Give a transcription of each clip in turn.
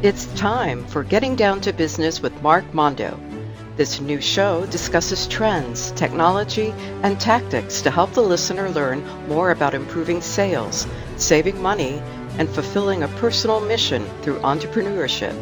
It's time for Getting Down to Business with Mark Mondo. This new show discusses trends, technology, and tactics to help the listener learn more about improving sales, saving money, and fulfilling a personal mission through entrepreneurship.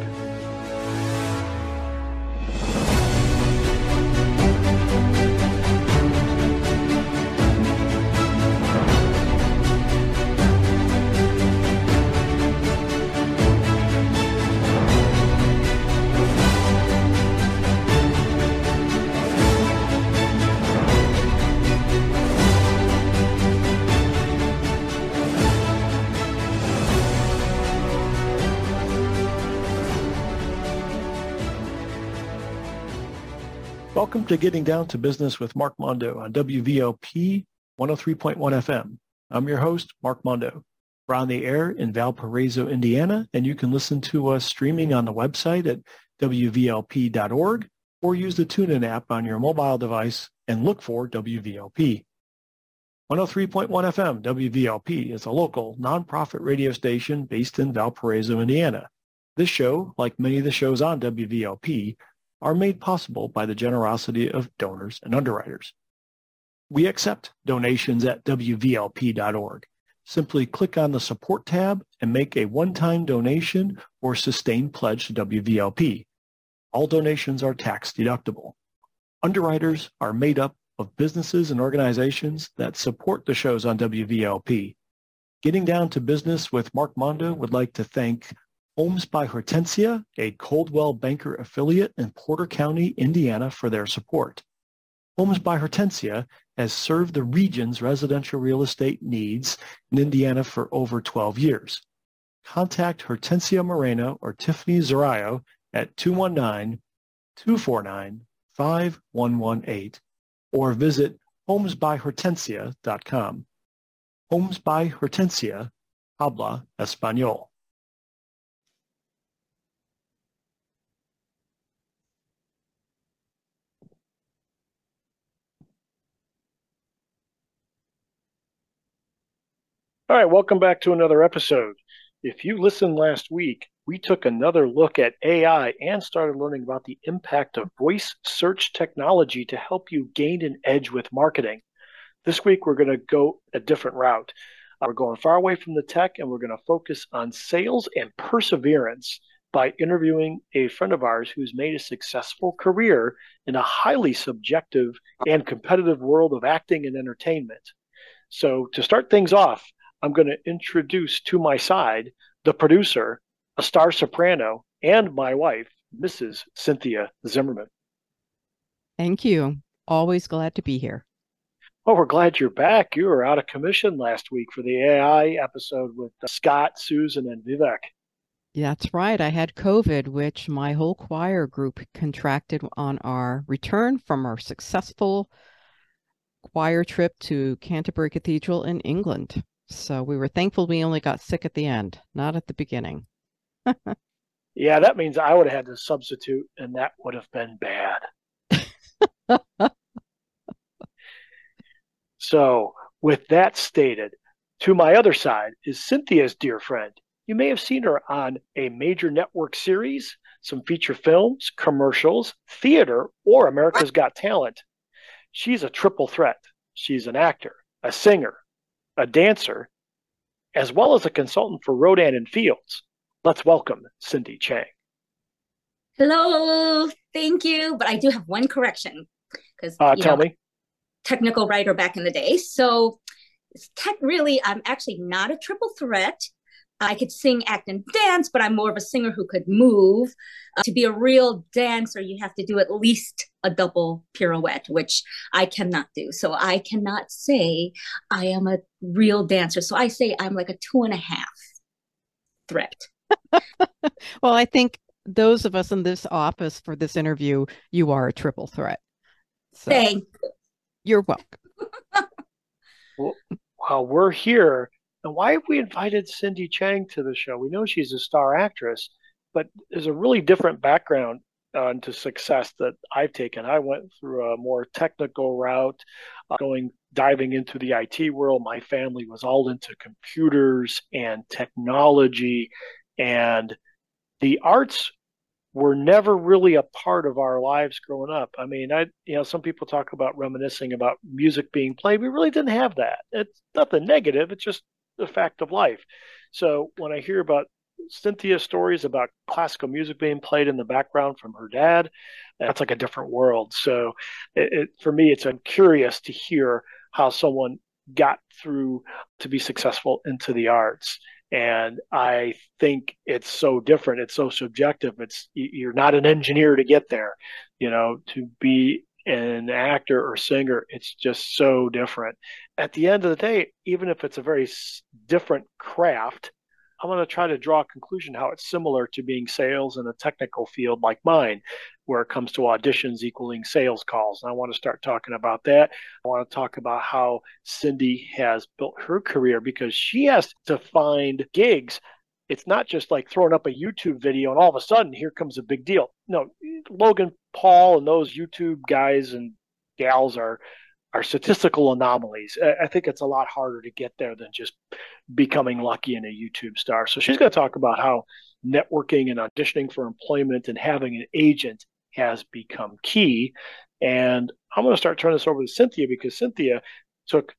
To Getting Down to Business with Mark Mondo on WVLP 103.1 FM. I'm your host, Mark Mondo. We're on the air in Valparaiso, Indiana, and you can listen to us streaming on the website at WVLP.org or use the TuneIn app on your mobile device and look for WVLP. 103.1 FM WVLP is a local nonprofit radio station based in Valparaiso, Indiana. This show, like many of the shows on WVLP, are made possible by the generosity of donors and underwriters. We accept donations at WVLP.org. Simply click on the support tab and make a one-time donation or sustained pledge to WVLP. All donations are tax deductible. Underwriters are made up of businesses and organizations that support the shows on WVLP. Getting down to business with Mark Mondo would like to thank Homes by Hortensia, a Coldwell Banker affiliate in Porter County, Indiana, for their support. Homes by Hortensia has served the region's residential real estate needs in Indiana for over 12 years. Contact Hortensia Moreno or Tiffany Zarayo at 219-249-5118 or visit homesbyhortensia.com. Homes by Hortensia habla español. All right, welcome back to another episode. If you listened last week, we took another look at AI and started learning about the impact of voice search technology to help you gain an edge with marketing. This week, we're going to go a different route. Uh, we're going far away from the tech and we're going to focus on sales and perseverance by interviewing a friend of ours who's made a successful career in a highly subjective and competitive world of acting and entertainment. So, to start things off, I'm going to introduce to my side the producer, a star soprano, and my wife, Mrs. Cynthia Zimmerman. Thank you. Always glad to be here. Well, we're glad you're back. You were out of commission last week for the AI episode with uh, Scott, Susan, and Vivek. That's right. I had COVID, which my whole choir group contracted on our return from our successful choir trip to Canterbury Cathedral in England. So we were thankful we only got sick at the end, not at the beginning. yeah, that means I would have had to substitute, and that would have been bad. so, with that stated, to my other side is Cynthia's dear friend. You may have seen her on a major network series, some feature films, commercials, theater, or America's Got Talent. She's a triple threat. She's an actor, a singer, a dancer, as well as a consultant for Rodan and Fields. Let's welcome Cindy Chang. Hello, thank you. But I do have one correction because uh, tell know, me, technical writer back in the day. So, tech really, I'm actually not a triple threat. I could sing, act, and dance, but I'm more of a singer who could move. Uh, to be a real dancer, you have to do at least a double pirouette, which I cannot do. So I cannot say I am a real dancer. So I say I'm like a two and a half threat. well, I think those of us in this office for this interview, you are a triple threat. So Thank you. You're welcome. well, while we're here, and why have we invited Cindy Chang to the show? We know she's a star actress, but there's a really different background uh, to success that I've taken. I went through a more technical route, uh, going diving into the IT world. My family was all into computers and technology, and the arts were never really a part of our lives growing up. I mean, I you know, some people talk about reminiscing about music being played. We really didn't have that. It's nothing negative. It's just the fact of life. So when I hear about Cynthia's stories about classical music being played in the background from her dad, that's like a different world. So it, it, for me, it's I'm curious to hear how someone got through to be successful into the arts and i think it's so different it's so subjective it's you're not an engineer to get there you know to be an actor or singer it's just so different at the end of the day even if it's a very different craft I'm going to try to draw a conclusion how it's similar to being sales in a technical field like mine, where it comes to auditions equaling sales calls. And I want to start talking about that. I want to talk about how Cindy has built her career because she has to find gigs. It's not just like throwing up a YouTube video and all of a sudden here comes a big deal. No, Logan Paul and those YouTube guys and gals are are statistical anomalies. I think it's a lot harder to get there than just becoming lucky in a YouTube star. So she's going to talk about how networking and auditioning for employment and having an agent has become key. And I'm going to start turning this over to Cynthia because Cynthia took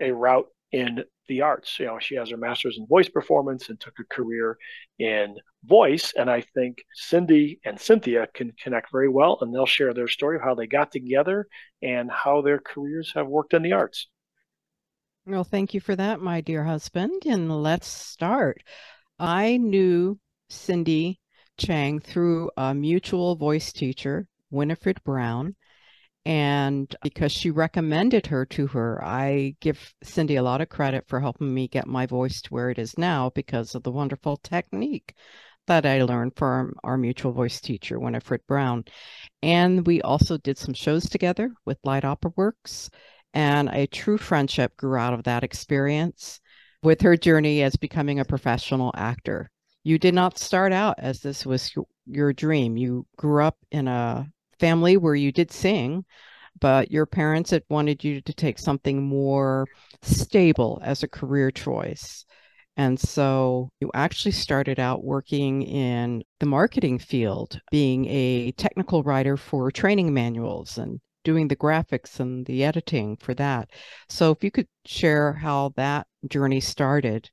a route in the arts. You know, she has her master's in voice performance and took a career in voice. And I think Cindy and Cynthia can connect very well, and they'll share their story of how they got together and how their careers have worked in the arts. Well, thank you for that, my dear husband. And let's start. I knew Cindy Chang through a mutual voice teacher, Winifred Brown. And because she recommended her to her, I give Cindy a lot of credit for helping me get my voice to where it is now because of the wonderful technique that I learned from our mutual voice teacher, Winifred Brown. And we also did some shows together with Light Opera Works, and a true friendship grew out of that experience with her journey as becoming a professional actor. You did not start out as this was your dream. You grew up in a family where you did sing, but your parents had wanted you to take something more stable as a career choice. And so you actually started out working in the marketing field, being a technical writer for training manuals and doing the graphics and the editing for that. So if you could share how that journey started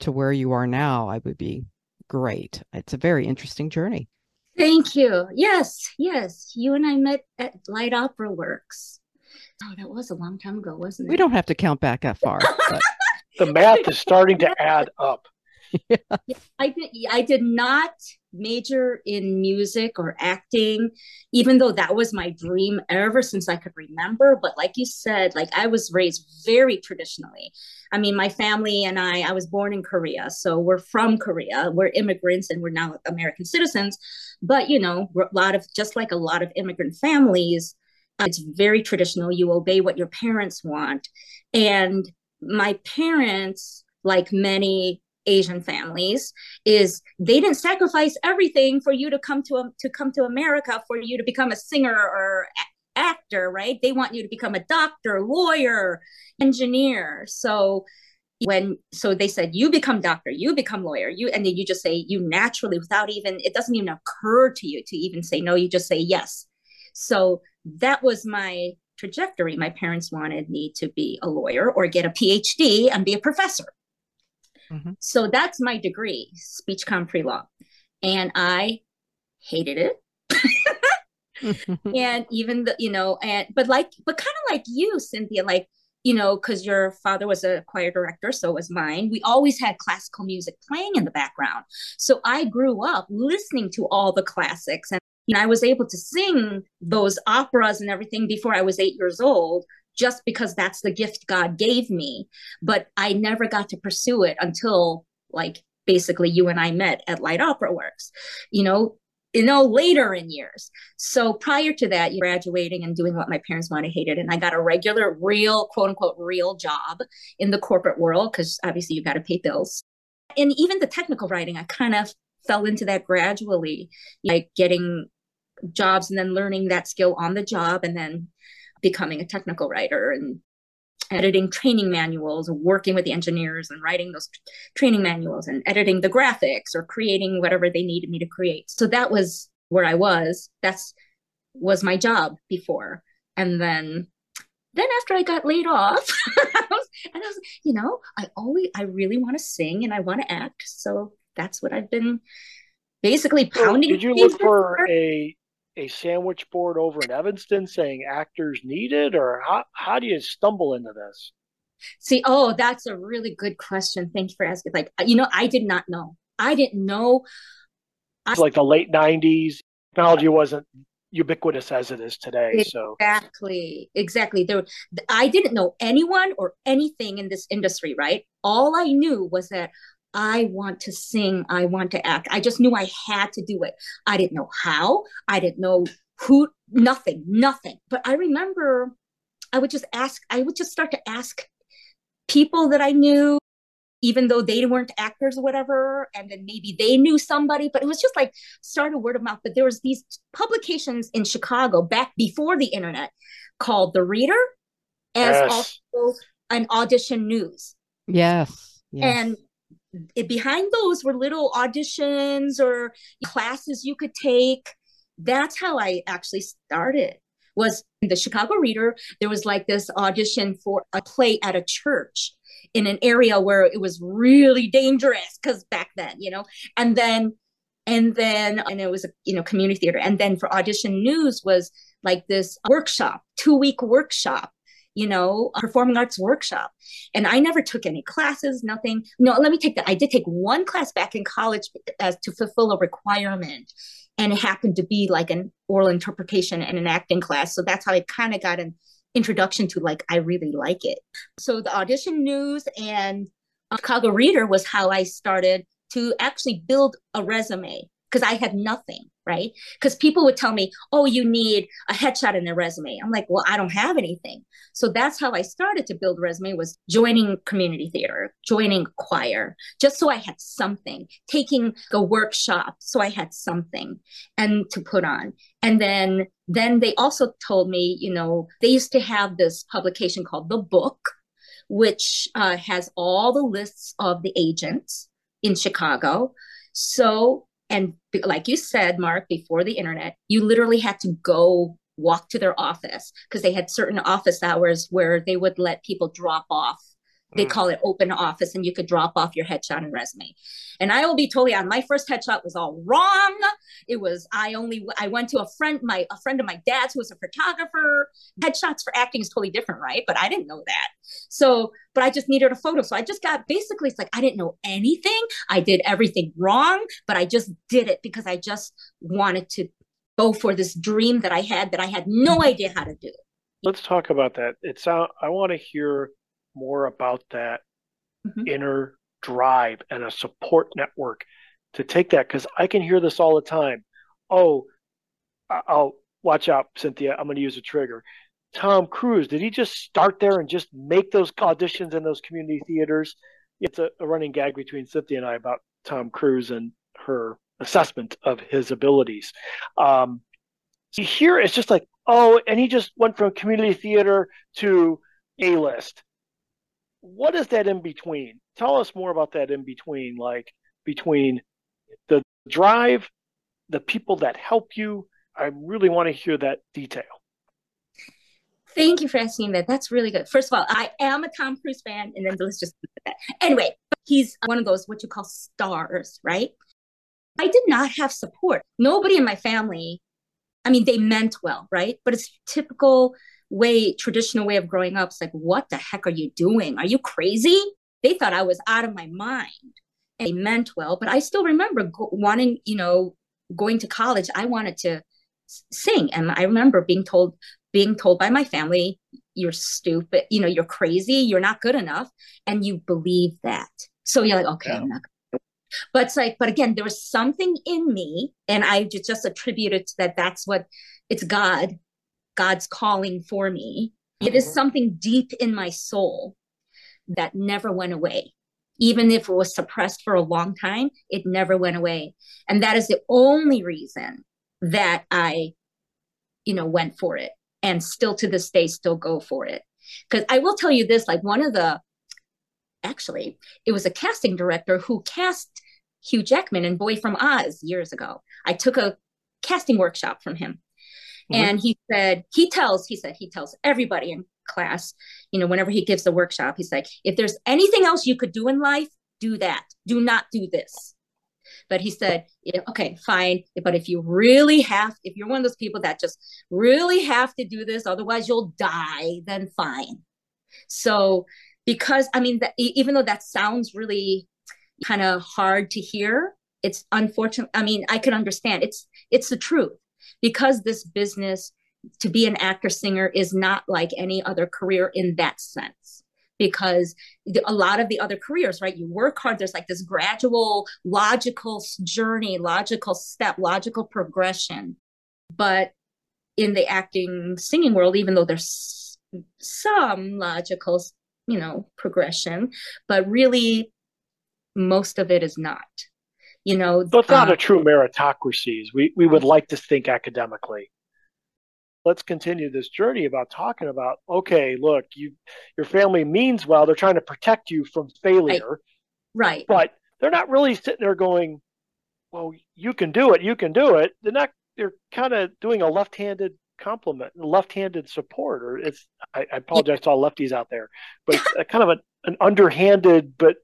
to where you are now, I would be great. It's a very interesting journey. Thank you. Yes, yes. You and I met at Light Opera Works. Oh, that was a long time ago, wasn't it? We don't have to count back that far. The math is starting to add up. yeah. I did. I did not major in music or acting, even though that was my dream ever since I could remember. But like you said, like I was raised very traditionally. I mean, my family and I, I was born in Korea. So we're from Korea. We're immigrants and we're now American citizens. But, you know, a lot of, just like a lot of immigrant families, uh, it's very traditional. You obey what your parents want. And my parents, like many Asian families is they didn't sacrifice everything for you to come to to come to America for you to become a singer or a- actor, right? They want you to become a doctor, lawyer, engineer. So when so they said you become doctor, you become lawyer, you and then you just say you naturally without even it doesn't even occur to you to even say no, you just say yes. So that was my trajectory. My parents wanted me to be a lawyer or get a PhD and be a professor. Mm-hmm. So that's my degree, speech com pre law. And I hated it. and even the, you know, and but like, but kind of like you, Cynthia, like, you know, because your father was a choir director, so was mine. We always had classical music playing in the background. So I grew up listening to all the classics and you know, I was able to sing those operas and everything before I was eight years old just because that's the gift God gave me. But I never got to pursue it until like basically you and I met at Light Opera Works, you know, you know, later in years. So prior to that, you graduating and doing what my parents wanted, hated, and I got a regular, real, quote unquote, real job in the corporate world because obviously you got to pay bills. And even the technical writing, I kind of fell into that gradually, like getting jobs and then learning that skill on the job and then becoming a technical writer and editing training manuals, working with the engineers and writing those training manuals and editing the graphics or creating whatever they needed me to create. So that was where I was. That's was my job before. And then then after I got laid off, I was, and I was, you know, I always, I really want to sing and I want to act. So that's what I've been basically pounding. So did you look for a a sandwich board over in Evanston saying actors needed, or how how do you stumble into this? See, oh, that's a really good question. Thank you for asking. Like, you know, I did not know. I didn't know. It's like the late '90s. Technology wasn't ubiquitous as it is today. Exactly, so exactly, exactly. There, I didn't know anyone or anything in this industry. Right. All I knew was that I want to sing. I want to act. I just knew I had to do it. I didn't know how. I didn't know who. Nothing. Nothing. But I remember, I would just ask. I would just start to ask people that I knew even though they weren't actors or whatever and then maybe they knew somebody but it was just like started word of mouth but there was these publications in chicago back before the internet called the reader as yes. also an audition news yes, yes. and it, behind those were little auditions or classes you could take. That's how i actually started was in the chicago reader. There was like this audition for a play at a church in an area where it was really dangerous because back then, you know, and then and then and it was a you know community theater. And then for audition news was like this workshop two week workshop you know performing arts workshop. And i never took any classes nothing. No let me take that. I did take one class back in college as to fulfill a requirement. And it happened to be like an oral interpretation and an acting class. So that's how i kind of got an introduction to like I really like it. So the audition news and uh, Chicago Reader was how I started to actually build a resume because I had nothing, right? Because people would tell me, oh, you need a headshot in a resume. I'm like, well, I don't have anything. So that's how I started to build resume was joining community theater, joining choir, just so I had something, taking a workshop so I had something and to put on. And then then they also told me, you know, they used to have this publication called The Book, which uh, has all the lists of the agents in Chicago. So and like you said, Mark, before the internet, you literally had to go walk to their office because they had certain office hours where they would let people drop off they mm. call it open office, and you could drop off your headshot and resume. And I will be totally on. My first headshot was all wrong. It was I only I went to a friend, my a friend of my dad's who was a photographer. Headshots for acting is totally different, right? But I didn't know that. So, but I just needed a photo. So I just got basically it's like I didn't know anything. I did everything wrong, but I just did it because I just wanted to go for this dream that I had that I had no idea how to do. Let's talk about that. It's uh, I want to hear more about that mm-hmm. inner drive and a support network to take that because I can hear this all the time. Oh, I'll watch out, Cynthia. I'm going to use a trigger. Tom Cruise, did he just start there and just make those auditions in those community theaters? It's a, a running gag between Cynthia and I about Tom Cruise and her assessment of his abilities. Um, here it's just like, oh, and he just went from community theater to A list what is that in between? Tell us more about that in between, like between the drive, the people that help you. I really want to hear that detail. Thank you for asking that. That's really good. First of all, I am a Tom Cruise fan, and then let's just anyway. He's one of those what you call stars, right? I did not have support. Nobody in my family. I mean, they meant well, right? But it's typical way traditional way of growing up. It's like what the heck are you doing? Are you crazy? They thought i was out of my mind. And they meant well but i still remember go- wanting you know going to college. I wanted to sing. And i remember being told being told by my family you're stupid. You know you're crazy. You're not good enough. And you believe that. So you're like okay yeah. i'm not but it's like but again there was something in me and i just attributed to that. That's what it's god God's calling for me. It is mm-hmm. something deep in my soul that never went away. Even if it was suppressed for a long time, it never went away. And that is the only reason that I, you know, went for it and still to this day, still go for it. Because I will tell you this like, one of the, actually, it was a casting director who cast Hugh Jackman in Boy from Oz years ago. I took a casting workshop from him. Mm-hmm. And he said, he tells, he said, he tells everybody in class, you know, whenever he gives the workshop, he's like, if there's anything else you could do in life, do that. Do not do this. But he said, yeah, okay, fine. But if you really have, if you're one of those people that just really have to do this, otherwise you'll die, then fine. So, because I mean, even though that sounds really kind of hard to hear, it's unfortunate. I mean, I can understand. It's it's the truth because this business to be an actor singer is not like any other career in that sense. Because a lot of the other careers right you work hard there's like this gradual logical journey logical step logical progression. But in the acting singing world even though there's some logical you know progression but really most of it is not you know so it's not a um, true meritocracy we we would like to think academically. Let's continue this journey about talking about okay look you your family means well they're trying to protect you from failure. Right, right. but they're not really sitting there going well you can do it you can do it. They're not they're kind of doing a left-handed compliment left-handed support or it's i, I apologize to all lefties out there but it's kind of a, an underhanded but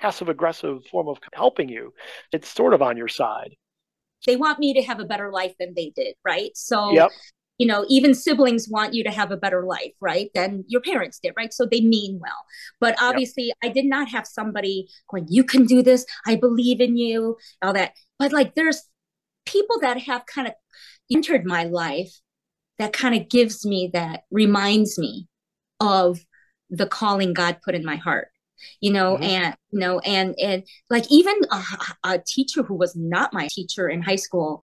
passive aggressive form of helping you it's sort of on your side. They want me to have a better life than they did right? So yep. you know even siblings want you to have a better life right than your parents did right? So they mean well. But obviously yep. i did not have somebody going you can do this. I believe in you all that. But like there's people that have kind of entered my life that kind of gives me that reminds me of the calling god put in my heart you know mm-hmm. and you know and and like even a, a teacher who was not my teacher in high school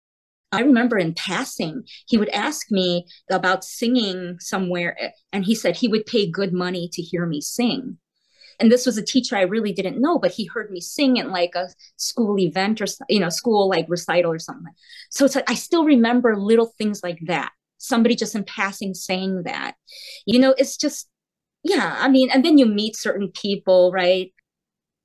I remember in passing, he would ask me about singing somewhere, and he said he would pay good money to hear me sing. And this was a teacher I really didn't know, but he heard me sing in like a school event or you know, school like recital or something. So it's like I still remember little things like that. Somebody just in passing saying that. You know, it's just yeah, I mean, and then you meet certain people, right?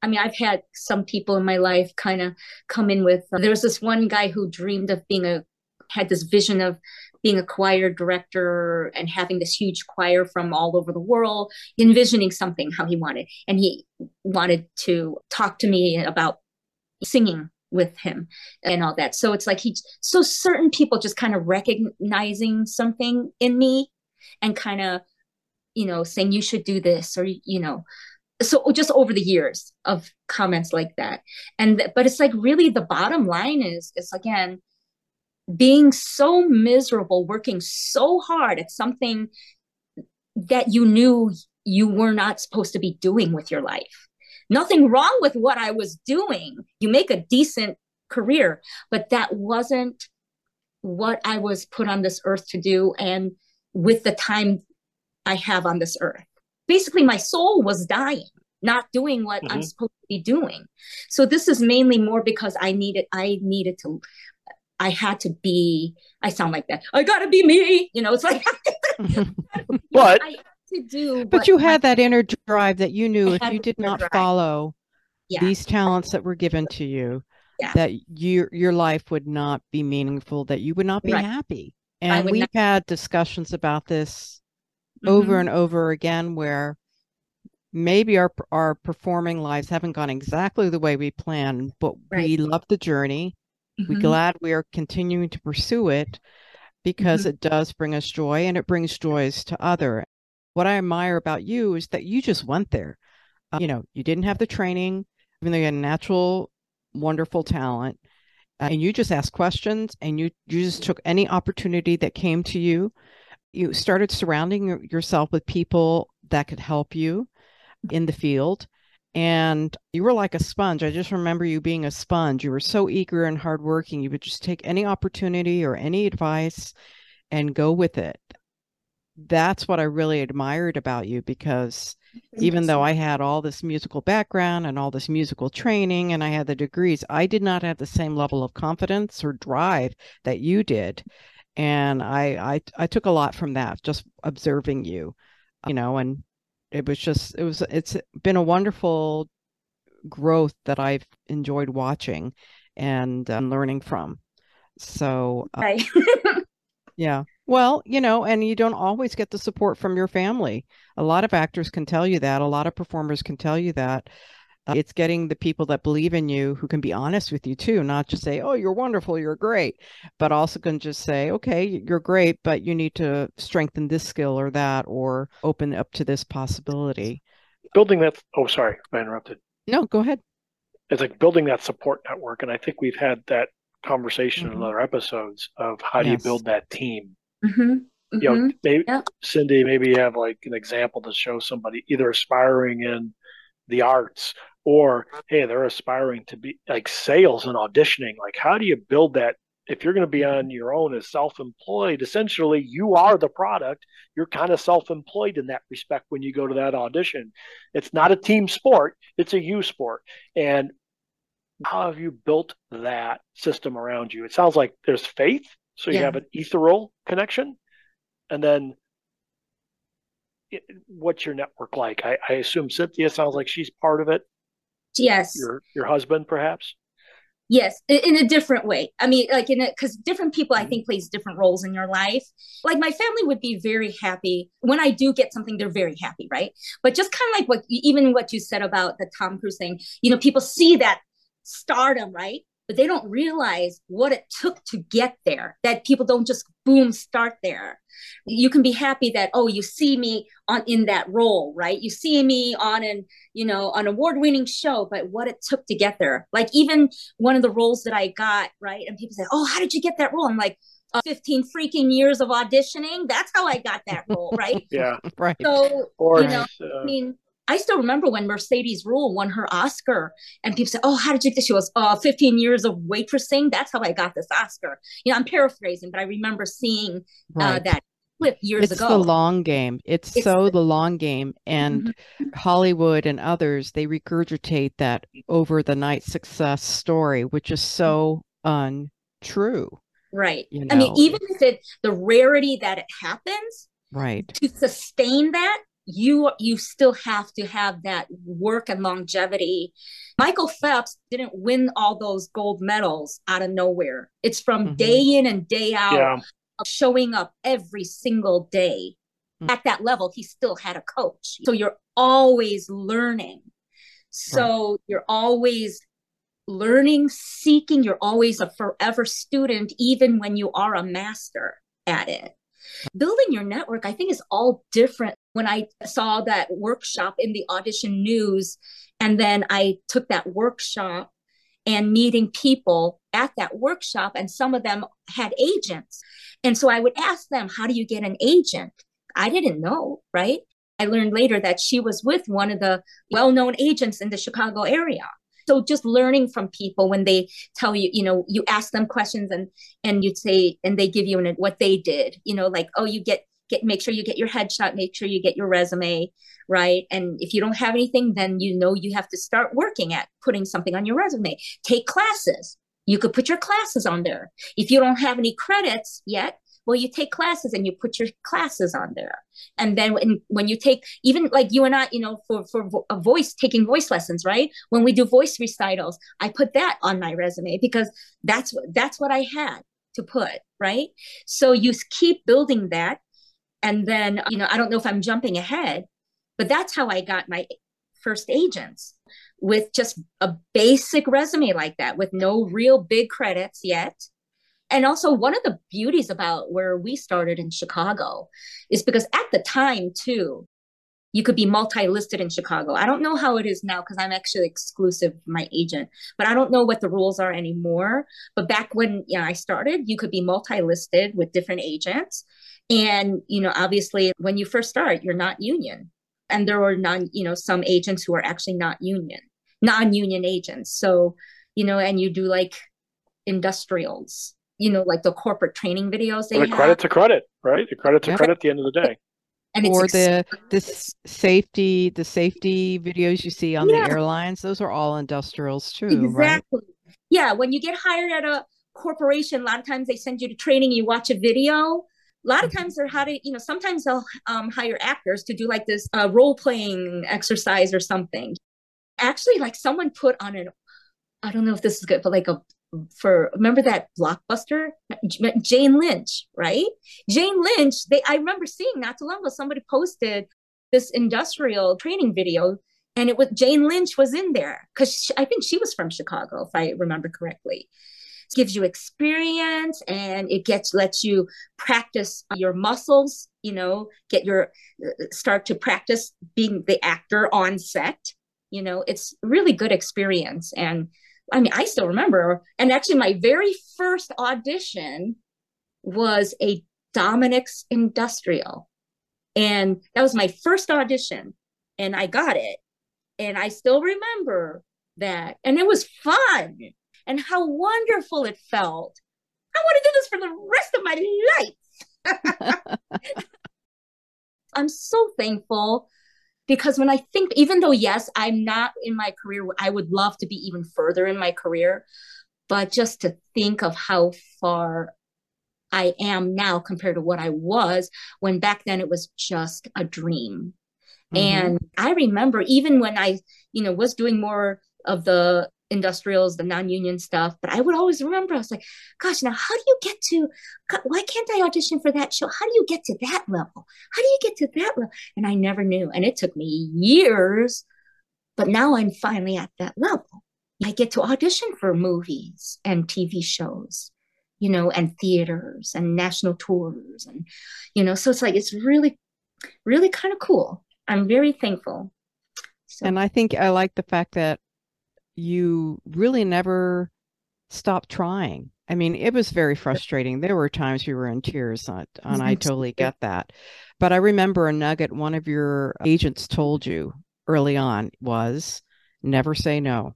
I mean, I've had some people in my life kind of come in with. Uh, there was this one guy who dreamed of being a, had this vision of being a choir director and having this huge choir from all over the world, envisioning something how he wanted. And he wanted to talk to me about singing with him and all that. So it's like he, so certain people just kind of recognizing something in me and kind of, you know, saying, you should do this or, you know, so just over the years of comments like that. And but it's like really the bottom line is it's again being so miserable working so hard at something that you knew you were not supposed to be doing with your life. Nothing wrong with what i was doing. You make a decent career but that wasn't what i was put on this earth to do. And with the time i have on this earth basically my soul was dying not doing what mm-hmm. i'm supposed to be doing so this is mainly more because i needed i needed to i had to be i sound like that i gotta be me you know it's like but to do but you had that inner drive that you knew if you did not drive. follow yeah. these talents that were given to you yeah. that your your life would not be meaningful that you would not be right. happy and we've not- had discussions about this mm-hmm. over and over again where maybe our our performing lives haven't gone exactly the way we planned but right. we love the journey mm-hmm. we're glad we are continuing to pursue it because mm-hmm. it does bring us joy and it brings joys to other what i admire about you is that you just went there uh, you know you didn't have the training even though you had natural wonderful talent uh, and you just asked questions and you you just took any opportunity that came to you you started surrounding yourself with people that could help you in the field and you were like a sponge. I just remember you being a sponge. You were so eager and hardworking. You would just take any opportunity or any advice and go with it. That's what I really admired about you because even though I had all this musical background and all this musical training and I had the degrees, I did not have the same level of confidence or drive that you did and I, I I took a lot from that just observing you. you know, and it was just it was it's been a wonderful growth that I've enjoyed watching and um, learning from. So, uh, yeah. Well, you know, and you don't always get the support from your family. A lot of actors can tell you that. A lot of performers can tell you that. It's getting the people that believe in you who can be honest with you too, not just say, "Oh, you're wonderful, you're great," but also can just say, "Okay, you're great, but you need to strengthen this skill or that, or open up to this possibility." Building that. Oh, sorry, I interrupted. No, go ahead. It's like building that support network, and I think we've had that conversation mm-hmm. in other episodes of how do you build that team. Mm-hmm. You know, mm-hmm. maybe Cindy, maybe you have like an example to show somebody either aspiring in the arts or hey they're aspiring to be like sales and auditioning like how do you build that? If you're going to be on your own as self-employed essentially you are the product. You're kind of self-employed in that respect when you go to that audition. It's not a team sport it's a you sport. And how have you built that system around you? It sounds like there's faith so you yeah. have an ethereal connection. And then what's your network like? I, I assume cynthia sounds like she's part of it Yes. Your your husband, perhaps. Yes, in a different way. I mean, like in it, because different people, I mm-hmm. think, plays different roles in your life. Like my family would be very happy when I do get something; they're very happy, right? But just kind of like what, even what you said about the Tom Cruise thing, you know, people see that stardom, right? But they don't realize what it took to get there that people don't just boom start there. You can be happy that oh you see me on in that role right? You see me on an you know an award winning show but what it took to get there. Like even one of the roles that i got right? And people say oh how did you get that role? I'm like uh, 15 freaking years of auditioning? That's how i got that role right? Yeah. Right. So or, you know uh, i mean I still remember when Mercedes Ruehl won her Oscar, and people said, "Oh, how did you get this?" She was, "Oh, 15 years of waitressing. That's how I got this Oscar." You know, I'm paraphrasing, but I remember seeing uh, right. uh, that clip years it's ago. It's the long game. It's, it's so the, the long game, and mm-hmm. Hollywood and others they regurgitate that over the night success story, which is so untrue. Right. You know? I mean, even if it the rarity that it happens, right, to sustain that you you still have to have that work and longevity michael phelps didn't win all those gold medals out of nowhere it's from mm-hmm. day in and day out yeah. showing up every single day mm-hmm. at that level he still had a coach so you're always learning so right. you're always learning seeking you're always a forever student even when you are a master at it building your network i think is all different when I saw that workshop in the audition news. And then I took that workshop and meeting people at that workshop, and some of them had agents. And so I would ask them, How do you get an agent? I didn't know, right? I learned later that she was with one of the well known agents in the Chicago area. So just learning from people when they tell you, you know, you ask them questions and and you'd say, and they give you an, what they did, you know, like, oh, you get get make sure you get your headshot make sure you get your resume right? And if you don't have anything then you know you have to start working at putting something on your resume. Take classes. You could put your classes on there. If you don't have any credits yet well you take classes and you put your classes on there. And then when, when you take even like you and i you know for for a voice taking voice lessons right? When we do voice recitals i put that on my resume because that's what that's what i had to put right? So you keep building that and then, you know, I don't know if I'm jumping ahead, but that's how I got my first agents with just a basic resume like that, with no real big credits yet. And also, one of the beauties about where we started in Chicago is because at the time, too, you could be multi-listed in Chicago. I don't know how it is now because I'm actually exclusive my agent, but I don't know what the rules are anymore. But back when you know, I started, you could be multi-listed with different agents. And, you know, obviously when you first start, you're not union. And there were non, you know, some agents who are actually not union, non-union agents. So, you know, and you do like industrials, you know, like the corporate training videos they the have. credit to credit, right? The credit to yeah. credit at the end of the day. And or the the safety the safety videos you see on yeah. the airlines those are all industrials too right? exactly right? yeah when you get hired at a corporation a lot of times they send you to training you watch a video lot of times they're how to, you know, sometimes they'll um, hire actors to do like this uh, role playing exercise or something. Actually, like someone put on an, I don't know if this is good, but like a for remember that blockbuster? Jane lynch right? Jane lynch they i remember seeing not too long ago somebody posted this industrial training video and it was jane lynch was in there because i think she was from chicago if i remember correctly gives you experience and it gets lets you practice your muscles you know get your uh, start to practice being the actor on set you know it's really good experience and I mean, I still remember. And actually, my very first audition was a Dominick's Industrial. And that was my first audition. And I got it. And I still remember that. And it was fun and how wonderful it felt. I want to do this for the rest of my life. I'm so thankful because when I think, even though, yes, I'm not in my career, I would love to be even further in my career, but just to think of how far I am now compared to what I was when back then it was just a dream. Mm-hmm. And I remember even when I, you know, was doing more of the industrials, the non-union stuff. But I would always remember, I was like, gosh, now how do you get to, why can't I audition for that show? How do you get to that level? How do you get to that level? And I never knew. And it took me years, but now I'm finally at that level. I get to audition for movies and TV shows, you know, and theaters and national tours. And, you know, so it's like, it's really, really kind of cool. I'm very thankful. So. And I think I like the fact that you really never stopped trying. I mean, it was very frustrating. There were times we were in tears, uh, and I mm-hmm. totally get that. But I remember a nugget one of your agents told you early on was never say no.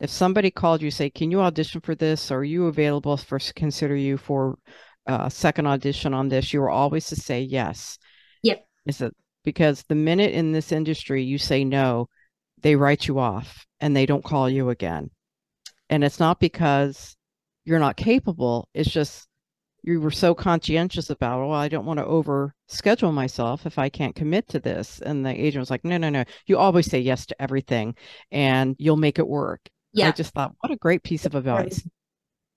If somebody called you, say, "Can you audition for this? Are you available for consider you for a second audition on this?" You were always to say yes. Yep. Is it because the minute in this industry you say no, they write you off and they don't call you again. And it's not because you're not capable, it's just you were so conscientious about, well, I don't want to over schedule myself if I can't commit to this. And the agent was like, no, no, no, you always say yes to everything and you'll make it work. Yeah. I just thought, what a great piece of advice.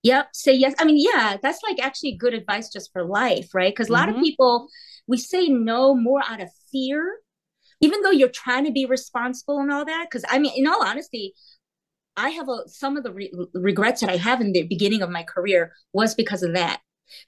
Yep. Say yes. I mean, yeah, that's like actually good advice just for life, right? Because a lot mm-hmm. of people, we say no more out of fear even though you're trying to be responsible and all that because i mean in all honesty i have a, some of the re- regrets that i have in the beginning of my career was because of that.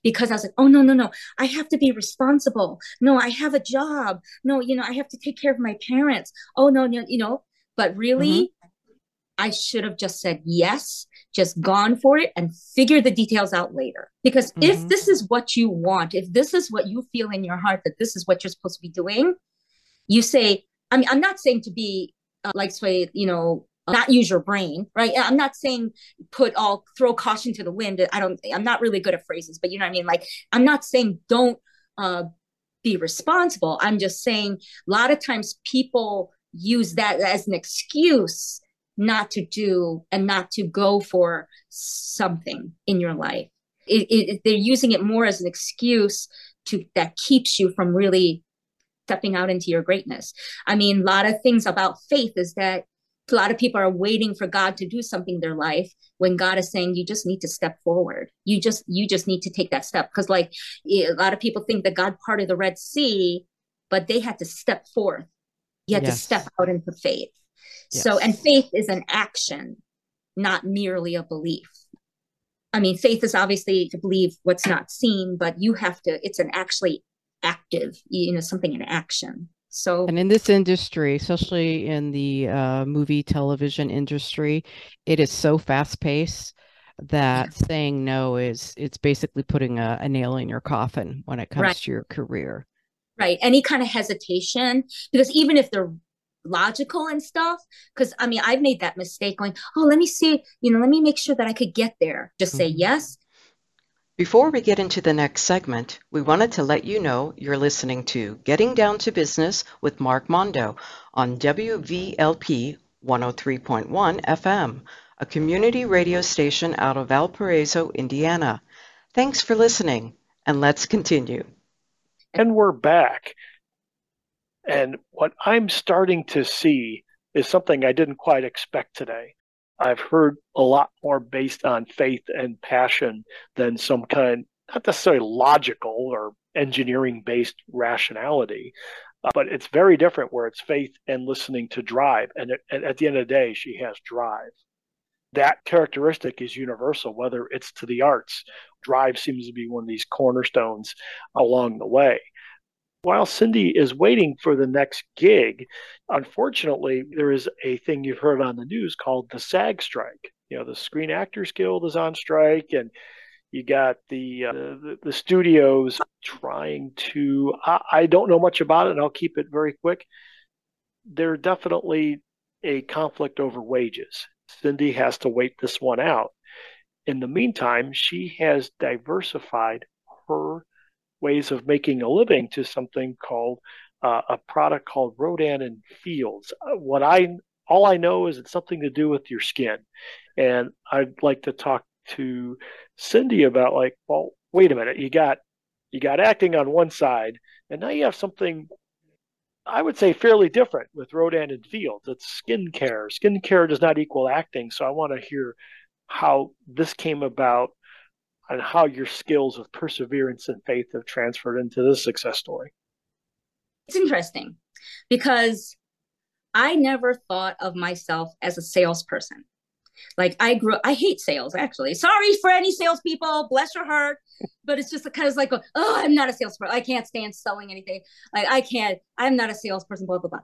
Because i was like oh no no no i have to be responsible. No i have a job. No you know i have to take care of my parents. Oh no no you know but really mm-hmm. i should have just said yes just gone for it and figure the details out later. Because mm-hmm. if this is what you want if this is what you feel in your heart that this is what you're supposed to be doing you say, I mean, I'm not saying to be uh, like say, you know, not use your brain, right? I'm not saying put all throw caution to the wind. I don't. I'm not really good at phrases, but you know what I mean. Like I'm not saying don't uh, be responsible. I'm just saying a lot of times people use that as an excuse not to do and not to go for something in your life. It, it, they're using it more as an excuse to that keeps you from really stepping out into your greatness. I mean, a lot of things about faith is that a lot of people are waiting for God to do something in their life when God is saying you just need to step forward. You just you just need to take that step because like a lot of people think that God parted the Red Sea, but they had to step forth. You had yes. to step out into faith. Yes. So and faith is an action, not merely a belief. I mean, faith is obviously to believe what's not seen, but you have to, it's an actually active, you know, something in action. So, and in this industry, especially in the uh, movie television industry, it is so fast paced that yeah. saying no is it's basically putting a, a, nail in your coffin when it comes right. to your career. Right. Any kind of hesitation, because even if they're logical and stuff, because I mean, I've made that mistake going, oh, let me see, you know, let me make sure that I could get there. Just mm-hmm. say yes. Before we get into the next segment, we wanted to let you know you're listening to Getting Down to Business with Mark Mondo on WVLP 103.1 FM, a community radio station out of Valparaiso, Indiana. Thanks for listening. And let's continue. And we're back. And what I'm starting to see is something I didn't quite expect today. I've heard a lot more based on faith and passion than some kind, not necessarily logical or engineering based rationality, uh, but it's very different where it's faith and listening to drive. And, and at the end of the day, she has drive. That characteristic is universal, whether it's to the arts. Drive seems to be one of these cornerstones along the way while Cindy is waiting for the next gig, unfortunately, there is a thing you've heard on the news called the SAG strike. You know, the Screen Actors Guild is on strike, and you got the uh, the, the, studios trying to. I, I don't know much about it, and I'll keep it very quick. There's definitely a conflict over wages. Cindy has to wait this one out. In the meantime, she has diversified her ways of making a living to something called uh, a product called Rodan and Fields. Uh, what I all I know is it's something to do with your skin, and I'd like to talk to Cindy about like, well, wait a minute, you got you got acting on one side, and now you have something I would say fairly different with Rodan and Fields. It's skincare. Skincare does not equal acting, so I want to hear how this came about and how your skills of perseverance and faith have transferred into this success story. It's interesting because I never thought of myself as a salesperson. Like I grew, I hate sales actually. Sorry for any salespeople, bless your heart. But it's just kind of like, oh, I'm not a salesperson. I can't stand selling anything. Like I can't, I'm not a salesperson, blah, blah, blah.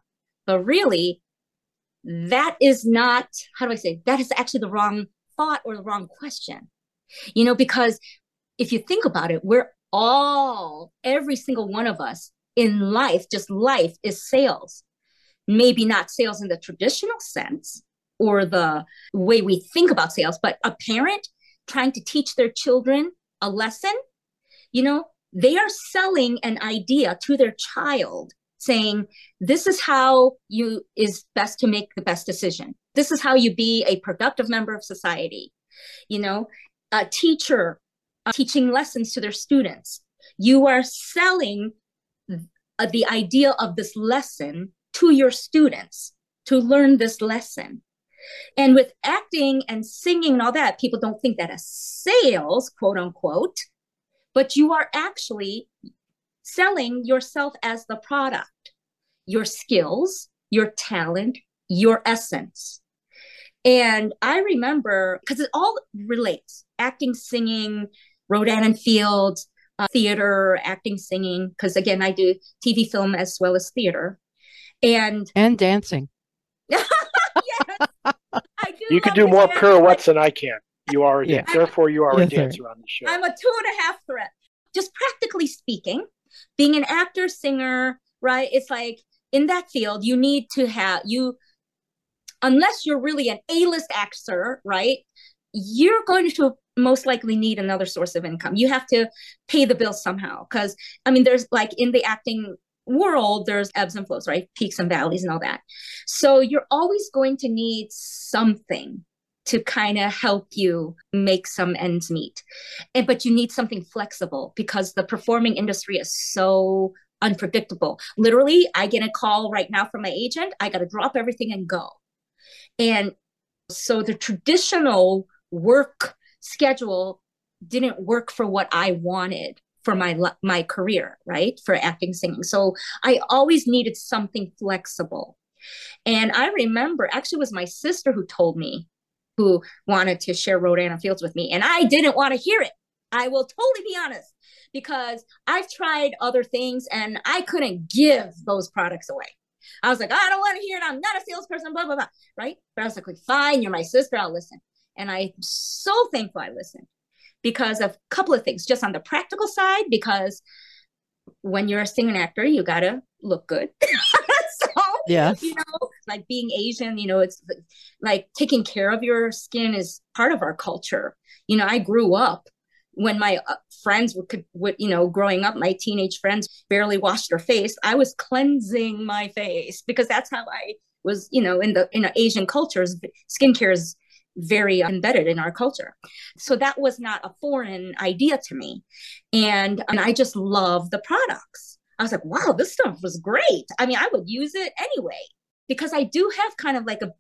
But really, that is not, how do I say, that is actually the wrong thought or the wrong question you know, because if you think about it, we're all, every single one of us in life, just life is sales. Maybe not sales in the traditional sense or the way we think about sales, but a parent trying to teach their children a lesson, you know, they are selling an idea to their child saying this is how you is best to make the best decision this is how you be a productive member of society you know a teacher uh, teaching lessons to their students. You are selling uh, the idea of this lesson to your students to learn this lesson. And with acting and singing and all that, people don't think that as sales, quote unquote, but you are actually selling yourself as the product, your skills, your talent, your essence. And I remember because it all relates acting, singing, Rodan and Field, uh, theater, acting, singing. Because again, I do TV, film as well as theater, and and dancing. yes, I do. You could do more pirouettes than I can. You are, a yeah. therefore, you are yes, a dancer sir. on the show. I'm a two and a half threat. Just practically speaking, being an actor, singer, right? It's like in that field, you need to have you unless you're really an A-list actor, right? You're going to most likely need another source of income. You have to pay the bill somehow. Because, I mean, there's like in the acting world, there's ebbs and flows, right? Peaks and valleys and all that. So you're always going to need something to kind of help you make some ends meet. And, but you need something flexible because the performing industry is so unpredictable. Literally, I get a call right now from my agent. I got to drop everything and go. And so the traditional work schedule didn't work for what I wanted for my my career, right? For acting singing. So I always needed something flexible. And I remember actually was my sister who told me who wanted to share Rodan Fields with me and I didn't want to hear it. I will totally be honest because I've tried other things and I couldn't give those products away. I was like, I don't want to hear it. I'm not a salesperson, blah, blah, blah. Right. But I was like, fine, you're my sister. I'll listen. And I'm so thankful I listened because of a couple of things, just on the practical side, because when you're a singer actor, you got to look good. so, yes. you know, like being Asian, you know, it's like taking care of your skin is part of our culture. You know, I grew up when my uh, friends would, would, you know, growing up, my teenage friends barely washed their face. I was cleansing my face because that's how I was, you know, in the in Asian cultures, skincare is very embedded in our culture. So that was not a foreign idea to me. And, and I just love the products. I was like, wow, this stuff was great. I mean, I would use it anyway because I do have kind of like a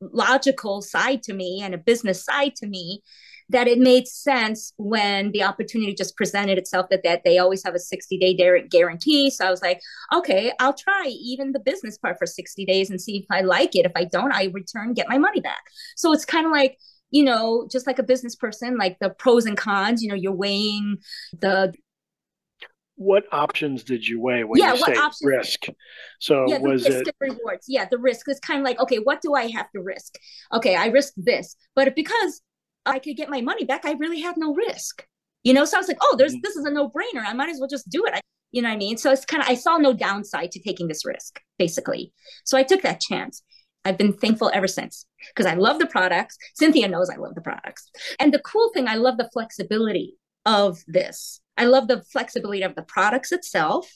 logical side to me and a business side to me that it made sense when the opportunity just presented itself that, that they always have a 60 day guarantee. So I was like, okay, I'll try even the business part for 60 days and see if I like it. If I don't, I return, get my money back. So it's kind of like, you know, just like a business person, like the pros and cons, you know, you're weighing the what options did you weigh when yeah, you say options? risk? So yeah, was it rewards? Yeah, the risk is kind of like, okay, what do I have to risk? Okay, I risk this, but because I could get my money back, I really have no risk. You know, so I was like, oh, there's mm-hmm. this is a no brainer. I might as well just do it. I, you know what I mean? So it's kind of I saw no downside to taking this risk, basically. So I took that chance. I've been thankful ever since because I love the products. Cynthia knows I love the products. And the cool thing, I love the flexibility of this. I love the flexibility of the products itself.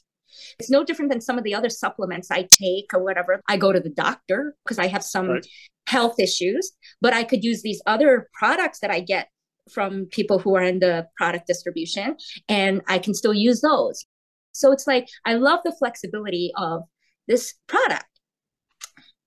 It's no different than some of the other supplements I take or whatever. I go to the doctor because I have some right. Health issues, but I could use these other products that I get from people who are in the product distribution and I can still use those. So it's like I love the flexibility of this product.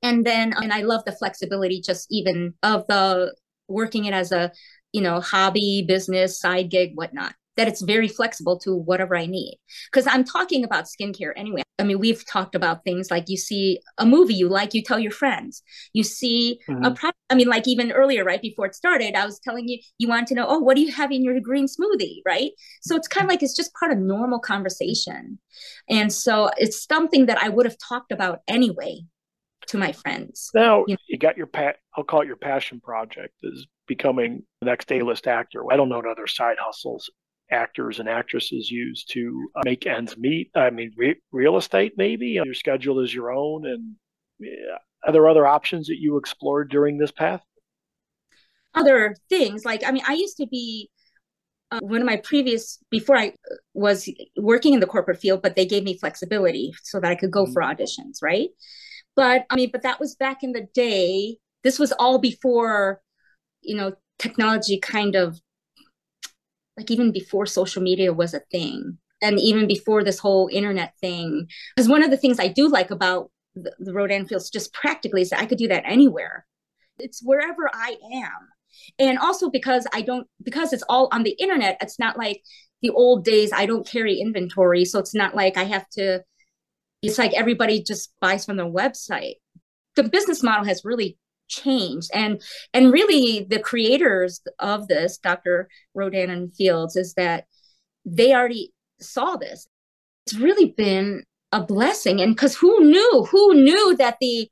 And then and I love the flexibility just even of the working it as a, you know, hobby, business, side gig, whatnot that it's very flexible to whatever I need. Because I'm talking about skincare anyway. I mean, we've talked about things like you see a movie you like, you tell your friends. You see mm-hmm. a product. I mean, like even earlier, right before it started, I was telling you, you want to know, oh, what do you have in your green smoothie, right? So it's kind of like it's just part of normal conversation. And so it's something that I would have talked about anyway to my friends. Now you, know? you got your pat. I'll call it your passion project is becoming the next A-list actor. I don't know what other side hustles actors and actresses use to uh, make ends meet. I mean, re- real estate, maybe your schedule is your own. And yeah, are there other options that you explored during this path? Other things like, I mean, I used to be uh, one of my previous before I was working in the corporate field, but they gave me flexibility so that I could go mm-hmm. for auditions, right? But I mean, but that was back in the day. This was all before, you know, technology kind of like even before social media was a thing and even before this whole internet thing because one of the things i do like about the, the rodan fields just practically is that i could do that anywhere. It's wherever i am. And also because i don't because it's all on the internet it's not like the old days i don't carry inventory so it's not like i have to it's like everybody just buys from the website. The business model has really changed. And and really the creators of this dr rodan and fields is that they already saw this. It's really been a blessing. And because who knew? Who knew that the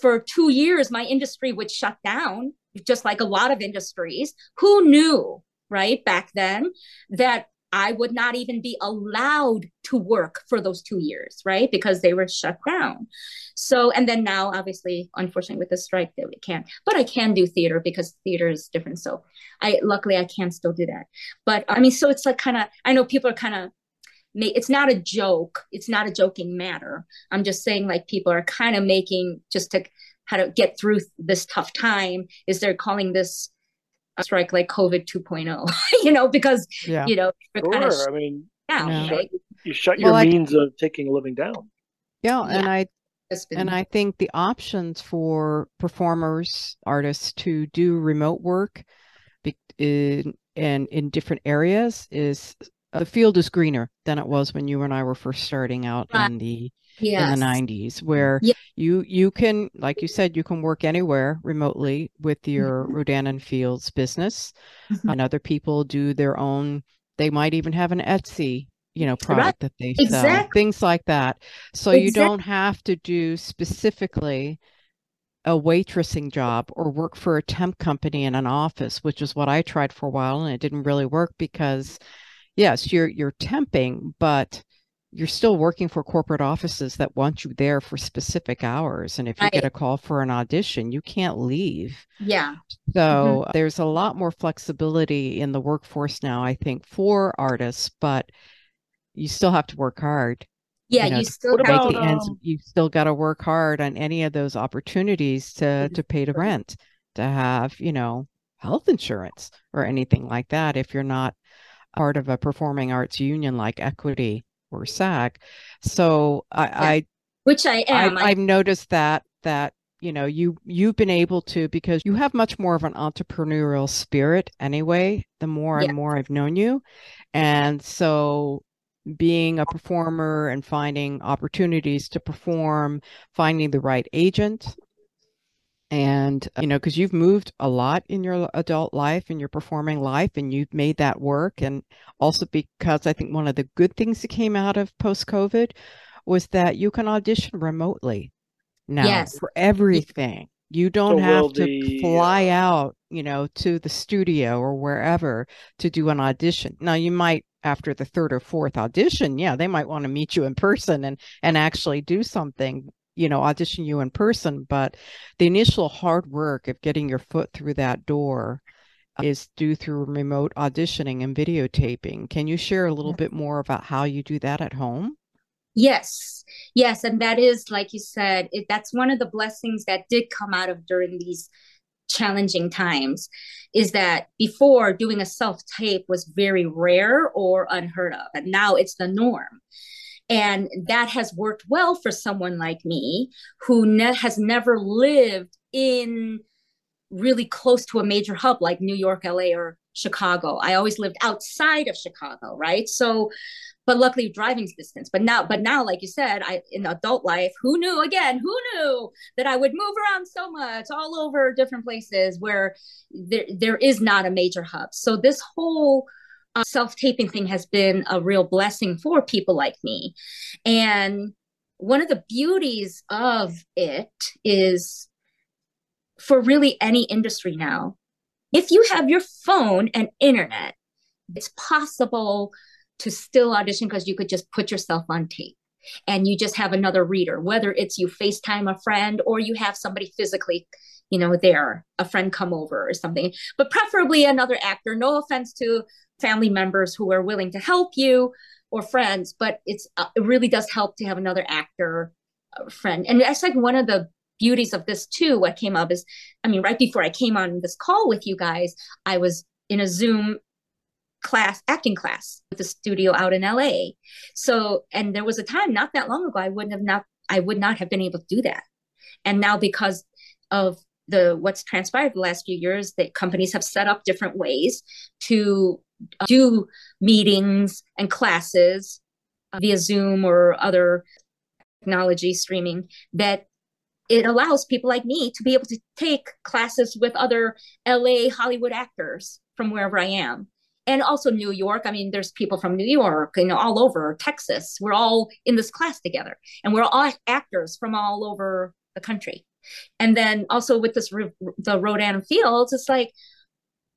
for two years my industry would shut down just like a lot of industries? Who knew right back then that I would not even be allowed to work for those two years, right? Because they were shut down. So, and then now, obviously, unfortunately, with the strike, that we can't. But I can do theater because theater is different. So, I luckily I can still do that. But I mean, so it's like kind of. I know people are kind of. It's not a joke. It's not a joking matter. I'm just saying, like people are kind of making just to how to get through this tough time. Is they're calling this strike like COVID 2.0, you know, because, yeah. you know, sure. Kind of I mean, yeah. You shut, you shut your well, means I, of taking a living down. Yeah. yeah. And I, been... and I think the options for performers, artists to do remote work in, and in different areas is the field is greener than it was when you and I were first starting out right. in the yes. in the 90s where you you can like you said you can work anywhere remotely with your mm-hmm. Rodan and Fields business mm-hmm. and other people do their own they might even have an Etsy you know product right. that they sell exactly. things like that so exactly. you don't have to do specifically a waitressing job or work for a temp company in an office which is what I tried for a while and it didn't really work because yes you're you're temping but you're still working for corporate offices that want you there for specific hours and if you right. get a call for an audition you can't leave yeah so mm-hmm. there's a lot more flexibility in the workforce now i think for artists but you still have to work hard yeah you, know, you still make the ends um... you still got to work hard on any of those opportunities to mm-hmm. to pay the rent to have, you know, health insurance or anything like that if you're not part of a performing arts union like Equity or SAG. So I, yeah. I which I am. I, have noticed that that you know you you've been able to because you have much more of an entrepreneurial spirit anyway. The more yeah. and more I've known you, and so being a performer and finding opportunities to perform, finding the right agent, and you know because you've moved a lot in your adult life and your performing life and you've made that work. And also because i think one of the good things that came out of post covid was that you can audition remotely now yes. for everything. You don't so have to the, fly uh... out you know to the studio or wherever to do an audition. Now you might after the third or fourth audition yeah they might want to meet you in person and and actually do something you know audition you in person but the initial hard work of getting your foot through that door is due through remote auditioning and videotaping. Can you share a little bit more about how you do that at home? Yes. Yes and that is like you said it, that's one of the blessings that did come out of during these challenging times is that before doing a self tape was very rare or unheard of and now it's the norm and that has worked well for someone like me who ne- has never lived in really close to a major hub like New York, LA, or Chicago. I always lived outside of Chicago, right? So, but luckily driving distance. But now, but now, like you said, I in adult life, who knew again, who knew that I would move around so much all over different places where there there is not a major hub. So this whole self taping thing has been a real blessing for people like me. And one of the beauties of it is for really any industry now, if you have your phone and internet, it's possible to still audition because you could just put yourself on tape and you just have another reader, whether it's you FaceTime a friend or you have somebody physically, you know, there, a friend come over or something, but preferably another actor. No offense to family members who are willing to help you or friends, but it's uh, it really does help to have another actor uh, friend. And that's like one of the beauties of this too. What came up is, I mean, right before I came on this call with you guys, I was in a Zoom class, acting class with the studio out in LA. So, and there was a time not that long ago, I wouldn't have not, I would not have been able to do that. And now because of the what's transpired the last few years that companies have set up different ways to do meetings and classes uh, via Zoom or other technology streaming that it allows people like me to be able to take classes with other LA Hollywood actors from wherever I am. And also New York. I mean, there's people from New York, you know, all over Texas. We're all in this class together, and we're all actors from all over the country. And then also with this the Rodan Fields, it's like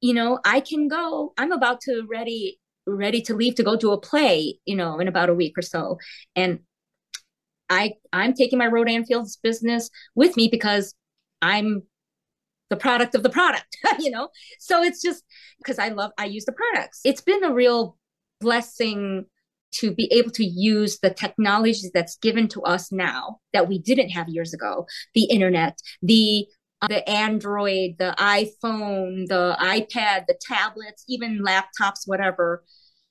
you know, I can go. I'm about to ready ready to leave to go to a play, you know, in about a week or so. And I I'm taking my Rodan Fields business with me because I'm the product of the product, you know? So it's just because I love I use the products. It's been a real blessing to be able to use the technology that's given to us now that we didn't have years ago the internet the the Android, the iPhone, the iPad, the tablets, even laptops, whatever,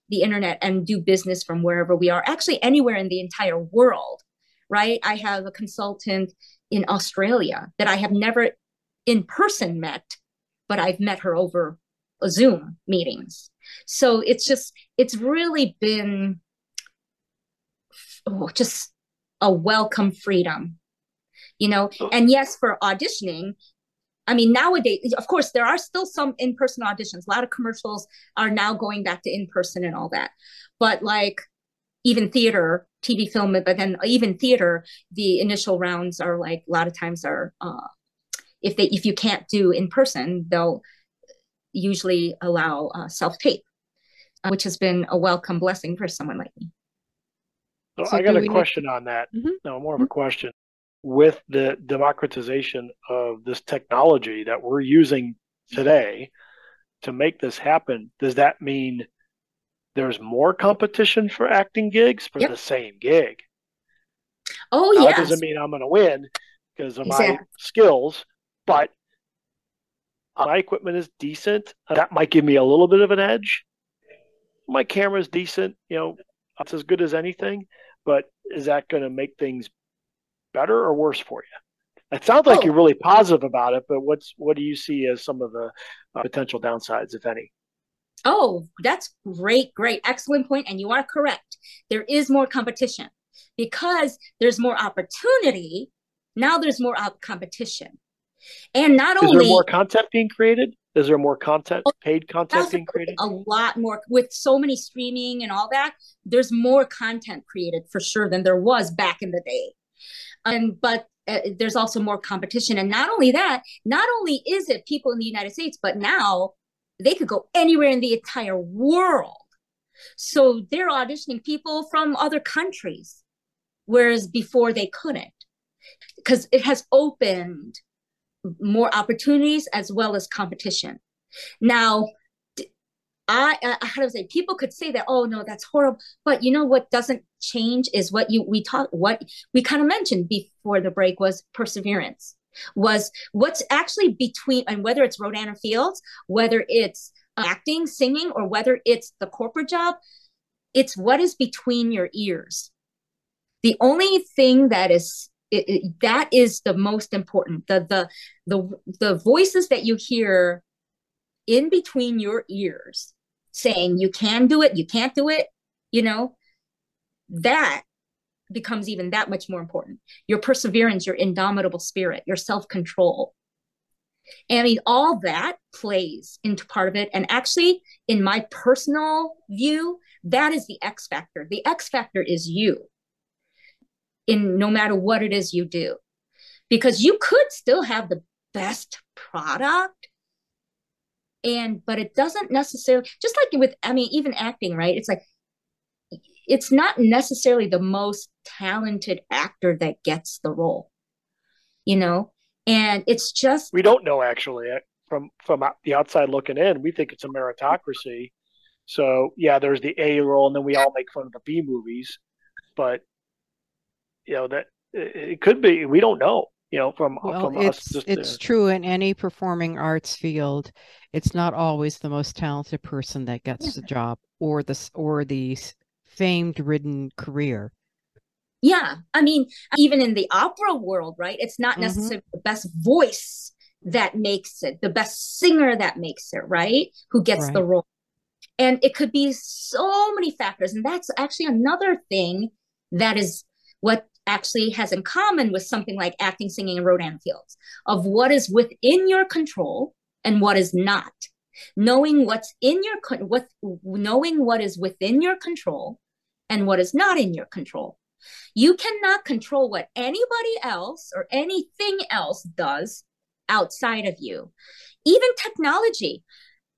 the internet, and do business from wherever we are, actually anywhere in the entire world, right? I have a consultant in Australia that I have never in person met, but I've met her over Zoom meetings. So it's just, it's really been oh, just a welcome freedom you know oh. and yes for auditioning I mean, nowadays, of course, there are still some in person auditions. A lot of commercials are now going back to in person and all that. But like even theater, TV, film, but then even theater, the initial rounds are like a lot of times are uh, if they if you can't do in person, they'll usually allow uh, self tape, uh, which has been a welcome blessing for someone like me. So, so I got a question need... on that. Mm-hmm. No, more of a mm-hmm. question with the democratization of this technology that we're using today to make this happen, does that mean there's more competition for acting gigs for yep. the same gig? Oh, yeah. That doesn't mean I'm going to win because of exactly. my skills, but my equipment is decent. That might give me a little bit of an edge. My camera is decent, you know, it's as good as anything, but is that going to make things better or worse for you? It sounds like oh. you're really positive about it, but what's what do you see as some of the uh, potential downsides, if any? Oh, that's great, great, excellent point, and you are correct. There is more competition because there's more opportunity. Now there's more competition, and not is only is there more content being created. Is there more content, oh, paid content being created? A lot more with so many streaming and all that. There's more content created for sure than there was back in the day. And but uh, there's also more competition, and not only that, not only is it people in the United States, but now they could go anywhere in the entire world. So they're auditioning people from other countries, whereas before they couldn't, because it has opened more opportunities as well as competition. Now, I, uh, I how to say people could say that oh no that's horrible but you know what doesn't change is what you we talked what we kind of mentioned before the break was perseverance was what's actually between and whether it's Rodan or Fields whether it's uh, acting singing or whether it's the corporate job it's what is between your ears. The only thing that is it, it, that is the most important the the the the voices that you hear in between your ears saying you can do it you can't do it you know that becomes even that much more important your perseverance your indomitable spirit your self-control and I mean, all that plays into part of it. And actually, in my personal view, that is the X factor. The X factor is you in no matter what it is you do because you could still have the best product and but it doesn't necessarily just like with i mean even acting right? It's like it's not necessarily the most talented actor that gets the role you know? And it's just we don't know actually uh, from from the outside looking in we think it's a meritocracy. So yeah there's the a role and then we all make fun of the b movies but you know that it could be we don't know you know from well, from it's, us just, it's uh, true in any performing arts field it's not always the most talented person that gets yeah. the job or the or the famed ridden career yeah i mean even in the opera world right it's not mm-hmm. necessarily mm-hmm. the best voice that makes it the best singer that makes it right who gets right. the role and it could be so many factors and that's actually another thing that is what actually has in common with something like acting, singing, and Rodan Fields of what is within your control and what is not. Knowing what's in your what knowing what is within your control and what is not in your control. You cannot control what anybody else or anything else does outside of you. Even technology.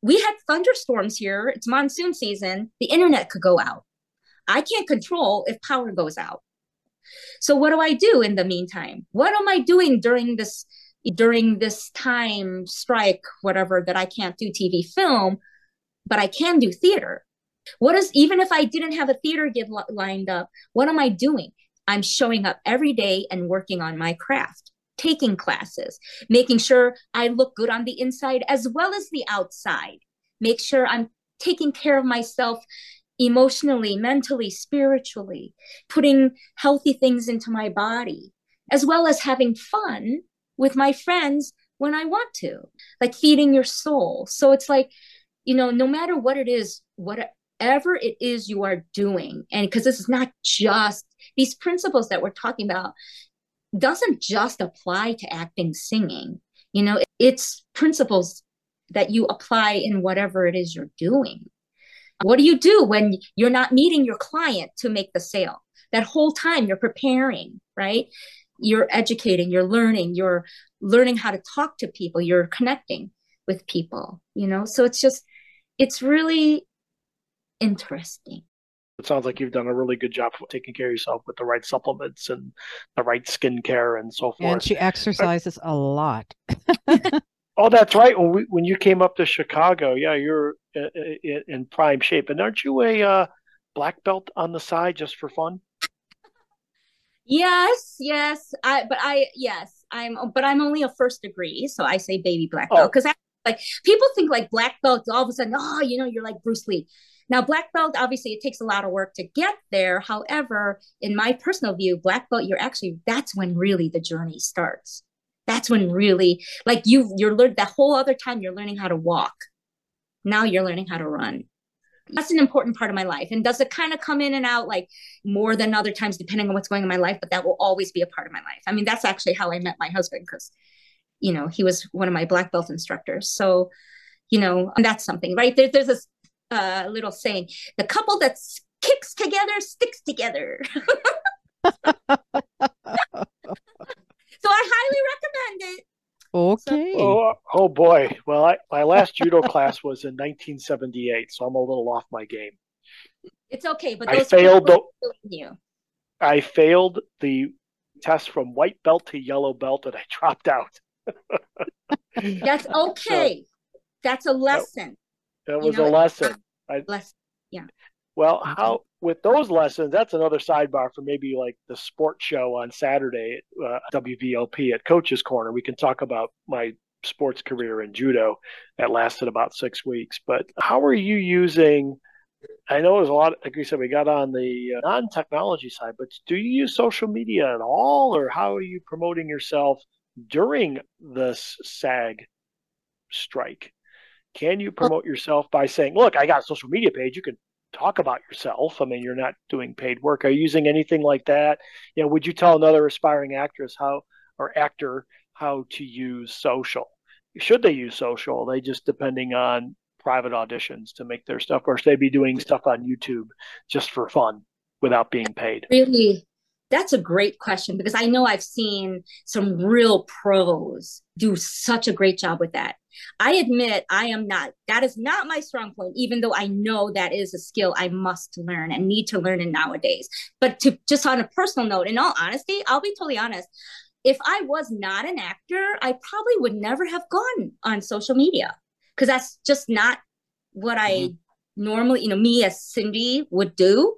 We had thunderstorms here. It's monsoon season. The internet could go out. I can't control if power goes out. So what do I do in the meantime? What am I doing during this during this time strike whatever that I can't do TV film, but I can do theater? What is even if I didn't have a theater gig lined up, what am I doing? I'm showing up every day and working on my craft, taking classes, making sure I look good on the inside as well as the outside. Make sure I'm taking care of myself emotionally, mentally, spiritually, putting healthy things into my body, as well as having fun with my friends when I want to, like feeding your soul. So it's like, you know, no matter what it is, whatever it is you are doing, and because this is not just these principles that we're talking about, doesn't just apply to acting, singing. You know, it's principles that you apply in whatever it is you're doing. What do you do when you're not meeting your client to make the sale? That whole time you're preparing, right? You're educating, you're learning, you're learning how to talk to people, you're connecting with people, you know? So it's just, it's really interesting. It sounds like you've done a really good job of taking care of yourself with the right supplements and the right skincare and so forth. And she exercises a lot. Oh, that's right. When we, when you came up to Chicago, yeah, you're in, in prime shape. And aren't you a uh, black belt on the side just for fun? Yes, yes. I but I yes, I'm but I'm only a first degree, so I say baby black belt because oh. Like people think like black belt, all of a sudden, oh, you know, you're like Bruce Lee. Now, black belt, obviously, it takes a lot of work to get there. However, in my personal view, black belt, you're actually, that's when really the journey starts. That's when really, like you, you're learned that whole other time, you're learning how to walk. Now you're learning how to run. That's an important part of my life. And does it kind of come in and out like more than other times, depending on what's going on in my life? But that will always be a part of my life. I mean, that's actually how I met my husband because, you know, he was one of my black belt instructors. So, you know, that's something, right? There, there's this uh, little saying the couple that kicks together sticks together. so I highly recommend it. Okay. Oh, oh boy. Well, I, my last judo class was in 1978, so I'm a little off my game. It's okay, but I failed the, you. I failed the test from white belt to yellow belt, and I dropped out. That's okay. So, That's a lesson. That was you know, a lesson. Um, I, lesson. Yeah. Well, how with those lessons, that's another sidebar for maybe like the sports show on Saturday at uh, WVLP at Coach's Corner. We can talk about my sports career in judo that lasted about six weeks. But how are you using? I know there's a lot, like we said, we got on the uh, non technology side, but do you use social media at all, or how are you promoting yourself during this SAG strike? Can you promote yourself by saying, look, I got a social media page. You can talk about yourself. I mean, you're not doing paid work. Are you using anything like that? You know, would you tell another aspiring actress how or actor how to use social? Should they use social? Are they just depending on private auditions to make their stuff, or should they be doing stuff on YouTube just for fun without being paid? Really, that's a great question because I know I've seen some real pros do such a great job with that. I admit I am not, that is not my strong point, even though I know that is a skill I must learn and need to learn in nowadays. But to just on a personal note, in all honesty, I'll be totally honest. If I was not an actor, I probably would never have gone on social media because that's just not what mm-hmm. I normally, you know, me as Cindy would do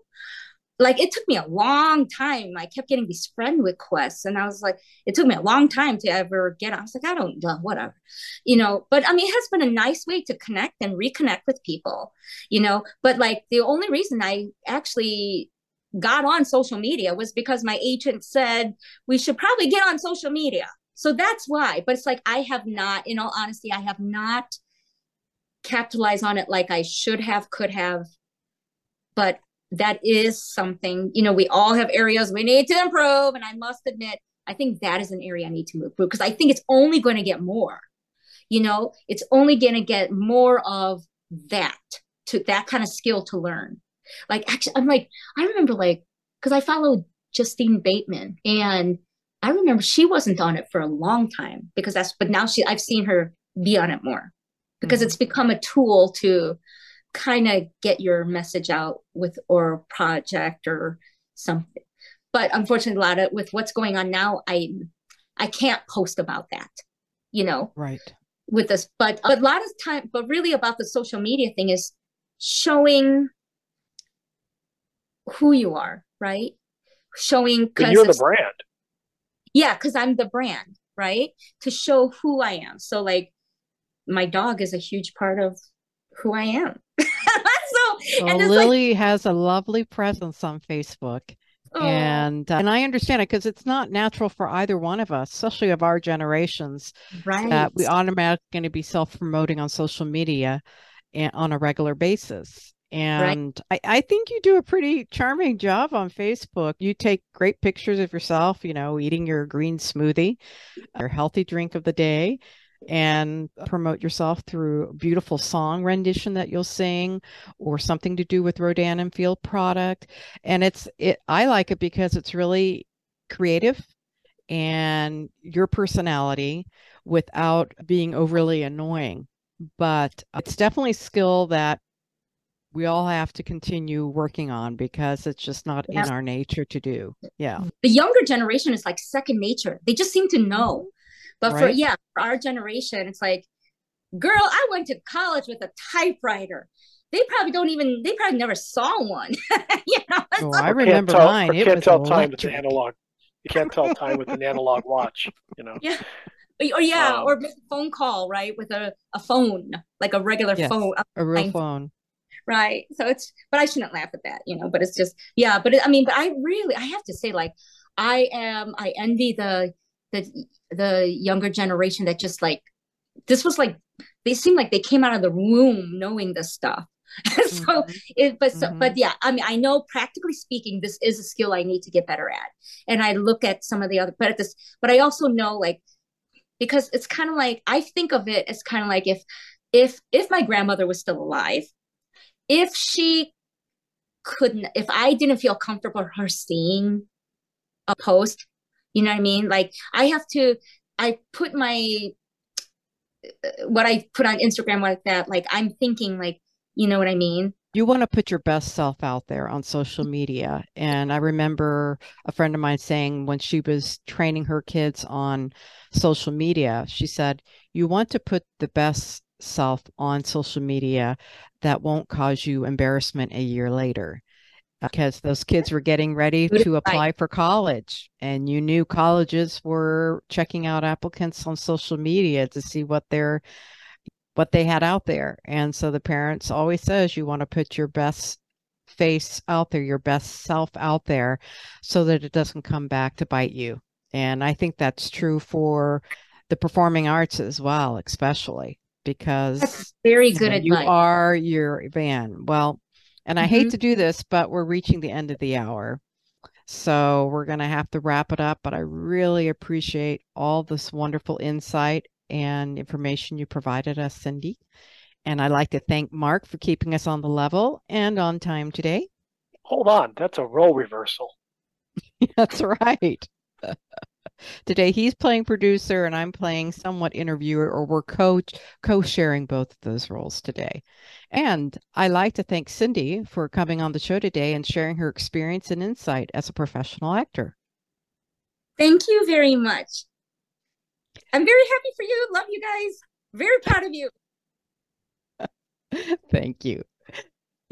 like it took me a long time. I kept getting these friend requests, and I was like, it took me a long time to ever get. On. I was like, I don't know, whatever, you know. But I mean, it has been a nice way to connect and reconnect with people, you know. But like the only reason I actually got on social media was because my agent said we should probably get on social media. So that's why. But it's like I have not, in all honesty, I have not capitalized on it like I should have, could have. But that is something, you know, we all have areas we need to improve. And I must admit, I think that is an area I need to move through because I think it's only going to get more. You know, it's only going to get more of that to that kind of skill to learn. Like, actually, I'm like, I remember like, because I followed Justine Bateman and I remember she wasn't on it for a long time because that's, but now she, I've seen her be on it more because mm-hmm. it's become a tool to kind of get your message out with or project or something. But unfortunately a lot of with what's going on now i i can't post about that you know? Right. With this but a lot of time but really about the social media thing is showing who you are right? Showing because you're the brand. Yeah because i'm the brand right? To show who i am. So like my dog is a huge part of who i am so well, Lily like, has a lovely presence on Facebook. Oh. And uh, and I understand it because it's not natural for either one of us, especially of our generations, right. that we automatically going to be self promoting on social media and, on a regular basis. And right. I, I think you do a pretty charming job on Facebook. You take great pictures of yourself, you know, eating your green smoothie, your healthy drink of the day and promote yourself through a beautiful song rendition that you'll sing or something to do with Rodan and Field product. And it's it I like it because it's really creative and your personality without being overly annoying. But it's definitely skill that we all have to continue working on because it's just not yeah. in our nature to do. Yeah. The younger generation is like second nature. They just seem to know. But right? for yeah, for our generation, it's like, girl, I went to college with a typewriter. They probably don't even. They probably never saw one. you know, oh, I remember tell, mine. It can't tell time with the analog. You can't tell time with an analog watch. You know. Yeah, or yeah, um, or a phone call, right, with a, a phone, like a regular yes, phone, a real phone. Right. So it's, but I shouldn't laugh at that, you know. But it's just, yeah. But it, I mean, but I really, I have to say, like, I am, I envy the the the younger generation that just like this was like they seem like they came out of the womb knowing this stuff so mm-hmm. it but so, mm-hmm. but yeah i mean i know practically speaking this is a skill i need to get better at and i look at some of the other but at this but i also know like because it's kind of like i think of it as kind of like if if if my grandmother was still alive if she couldn't if i didn't feel comfortable her seeing a post you know what i mean like i have to i put my what i put on instagram like that like i'm thinking like you know what I mean? You want to put your best self out there on social media. And I remember a friend of mine saying when she was training her kids on social media, she said, You want to put the best self on social media that won't cause you embarrassment a year later Uh, because those kids were getting ready to apply for college and you knew colleges were checking out applicants on social media to see what their what they had out there. And so the parents always says you want to put your best face out there, your best self out there so that it doesn't come back to bite you. And I think that's true for the performing arts as well, especially because that's very good advice. You are your van. Well, and I mm-hmm. hate to do this, but we're reaching the end of the hour. So we're going to have to wrap it up, but I really appreciate all this wonderful insight and information you provided us, Cindy. And I'd like to thank Mark for keeping us on the level and on time today. Hold on, that's a role reversal. that's right. today he's playing producer and I'm playing somewhat interviewer, or we're co co sharing both of those roles today. And I like to thank Cindy for coming on the show today and sharing her experience and insight as a professional actor. Thank you very much. I'm very happy for you. Love you guys. Very proud of you. Thank you.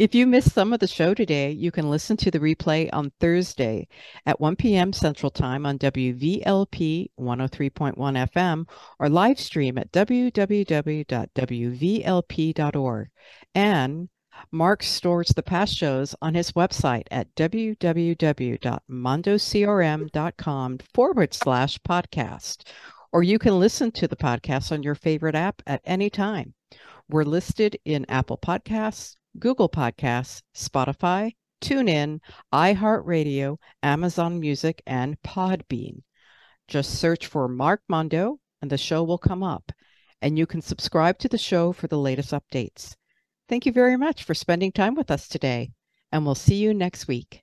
If you missed some of the show today, you can listen to the replay on Thursday at 1 p.m. Central Time on WVLP 103.1 FM or live stream at www.wvlp.org. And Mark stores the past shows on his website at www.mondocrm.com forward slash podcast or you can listen to the podcast on your favorite app at any time. We're listed in Apple Podcasts, Google Podcasts, Spotify, TuneIn, iHeartRadio, Amazon Music, and Podbean. Just search for Mark Mondo and the show will come up, and you can subscribe to the show for the latest updates. Thank you very much for spending time with us today, and we'll see you next week.